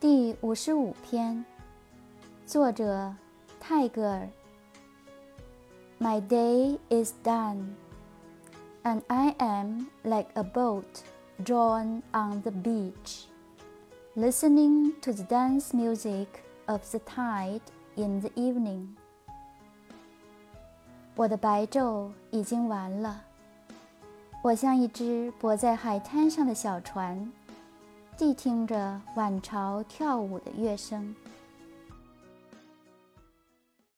第五十五篇，作者泰戈尔。My day is done, and I am like a boat drawn on the beach, listening to the dance music of the tide in the evening. 我的白昼已经完了，我像一只泊在海滩上的小船。 谛听着晚潮跳舞的乐声。